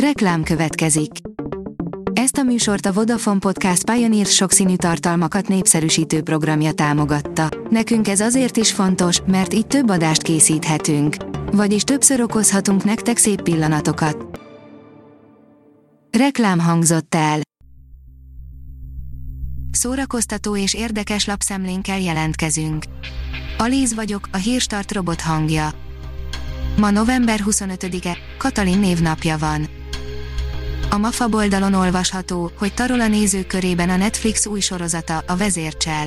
Reklám következik. Ezt a műsort a Vodafone Podcast Pioneer sokszínű tartalmakat népszerűsítő programja támogatta. Nekünk ez azért is fontos, mert így több adást készíthetünk. Vagyis többször okozhatunk nektek szép pillanatokat. Reklám hangzott el. Szórakoztató és érdekes lapszemlénkkel jelentkezünk. Alíz vagyok, a hírstart robot hangja. Ma november 25-e, Katalin névnapja van. A MAFA oldalon olvasható, hogy tarol a nézők körében a Netflix új sorozata, a Vezércsel.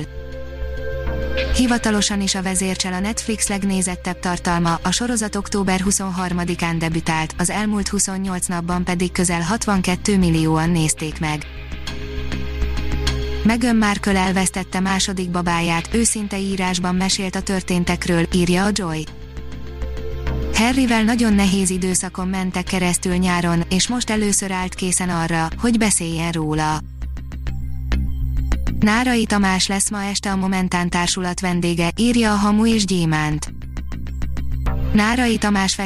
Hivatalosan is a Vezércsel a Netflix legnézettebb tartalma, a sorozat október 23-án debütált, az elmúlt 28 napban pedig közel 62 millióan nézték meg. Megön Markle elvesztette második babáját, őszinte írásban mesélt a történtekről, írja a Joy. Harryvel nagyon nehéz időszakon mentek keresztül nyáron, és most először állt készen arra, hogy beszéljen róla. Nárai Tamás lesz ma este a Momentán társulat vendége, írja a Hamu és Gyémánt. Nárai Tamás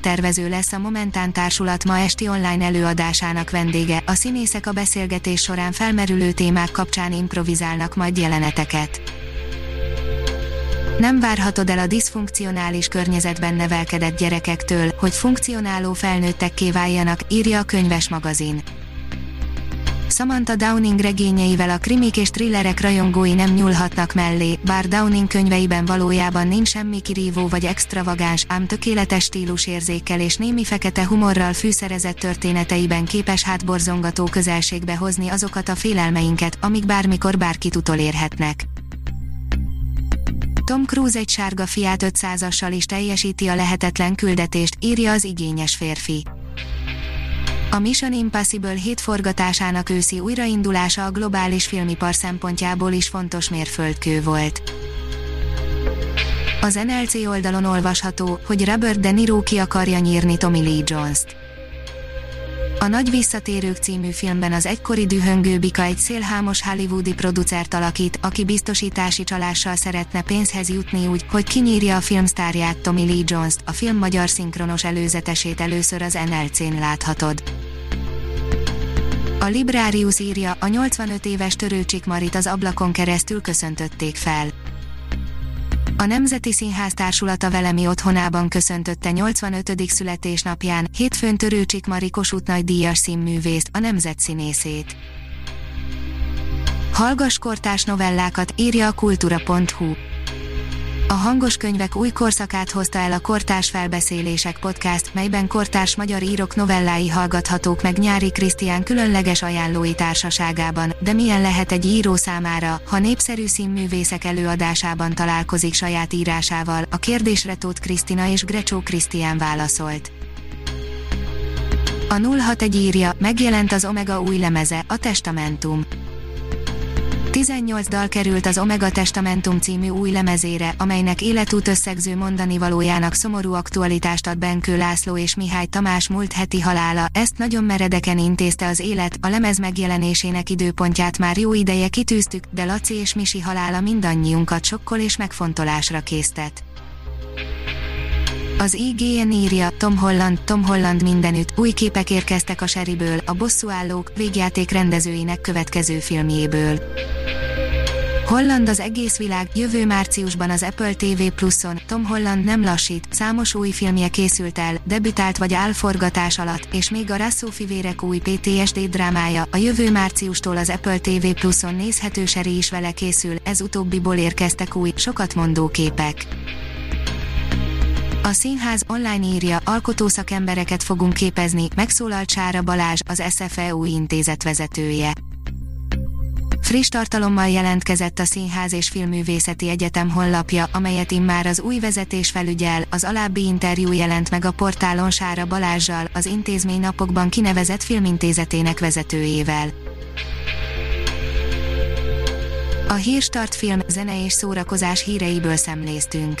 tervező lesz a Momentán társulat ma esti online előadásának vendége, a színészek a beszélgetés során felmerülő témák kapcsán improvizálnak majd jeleneteket. Nem várhatod el a diszfunkcionális környezetben nevelkedett gyerekektől, hogy funkcionáló felnőttekké váljanak, írja a könyves magazin. Samantha Downing regényeivel a krimik és thrillerek rajongói nem nyúlhatnak mellé, bár Downing könyveiben valójában nincs semmi kirívó vagy extravagáns, ám tökéletes stílusérzékkel és némi fekete humorral fűszerezett történeteiben képes hátborzongató közelségbe hozni azokat a félelmeinket, amik bármikor bárkit utolérhetnek. Tom Cruise egy sárga fiát 500-assal is teljesíti a lehetetlen küldetést, írja az igényes férfi. A Mission Impossible 7 forgatásának őszi újraindulása a globális filmipar szempontjából is fontos mérföldkő volt. Az NLC oldalon olvasható, hogy Robert De Niro ki akarja nyírni Tommy Lee Jones-t. A Nagy Visszatérők című filmben az egykori dühöngő Bika egy szélhámos hollywoodi producert alakít, aki biztosítási csalással szeretne pénzhez jutni úgy, hogy kinyírja a filmsztárját Tommy Lee Jones-t, a film magyar szinkronos előzetesét először az NLC-n láthatod. A Librarius írja, a 85 éves törőcsik Marit az ablakon keresztül köszöntötték fel. A Nemzeti Színház társulata velemi otthonában köszöntötte 85. születésnapján, hétfőn Törőcsik Mari Kossuth nagy díjas színművészt, a nemzetszínészét. Hallgass kortás novellákat, írja a kultura.hu a hangos könyvek új korszakát hozta el a Kortárs Felbeszélések podcast, melyben kortárs magyar írok novellái hallgathatók meg Nyári Krisztián különleges ajánlói társaságában, de milyen lehet egy író számára, ha népszerű színművészek előadásában találkozik saját írásával, a kérdésre Tóth Krisztina és Grecsó Krisztián válaszolt. A 061 írja, megjelent az Omega új lemeze, a Testamentum. 18 dal került az Omega Testamentum című új lemezére, amelynek életút összegző mondani valójának szomorú aktualitást ad Benkő László és Mihály Tamás múlt heti halála, ezt nagyon meredeken intézte az élet, a lemez megjelenésének időpontját már jó ideje kitűztük, de Laci és Misi halála mindannyiunkat sokkol és megfontolásra késztet. Az IGN írja, Tom Holland, Tom Holland mindenütt, új képek érkeztek a Seriből, a bosszúállók, végjáték rendezőinek következő filmjéből. Holland az egész világ, jövő márciusban az Apple TV Plus-on, Tom Holland nem lassít, számos új filmje készült el, debütált vagy áll forgatás alatt, és még a Russo fivérek új PTSD drámája, a jövő márciustól az Apple TV Plus-on nézhető seri is vele készül, ez utóbbiból érkeztek új, sokat mondó képek. A színház online írja, alkotószakembereket fogunk képezni, megszólalt Sára Balázs, az SFEU intézet vezetője. Friss tartalommal jelentkezett a Színház és Filművészeti Egyetem honlapja, amelyet immár az új vezetés felügyel, az alábbi interjú jelent meg a portálon Sára Balázsjal, az intézmény napokban kinevezett filmintézetének vezetőjével. A Hírstart film, zene és szórakozás híreiből szemléztünk.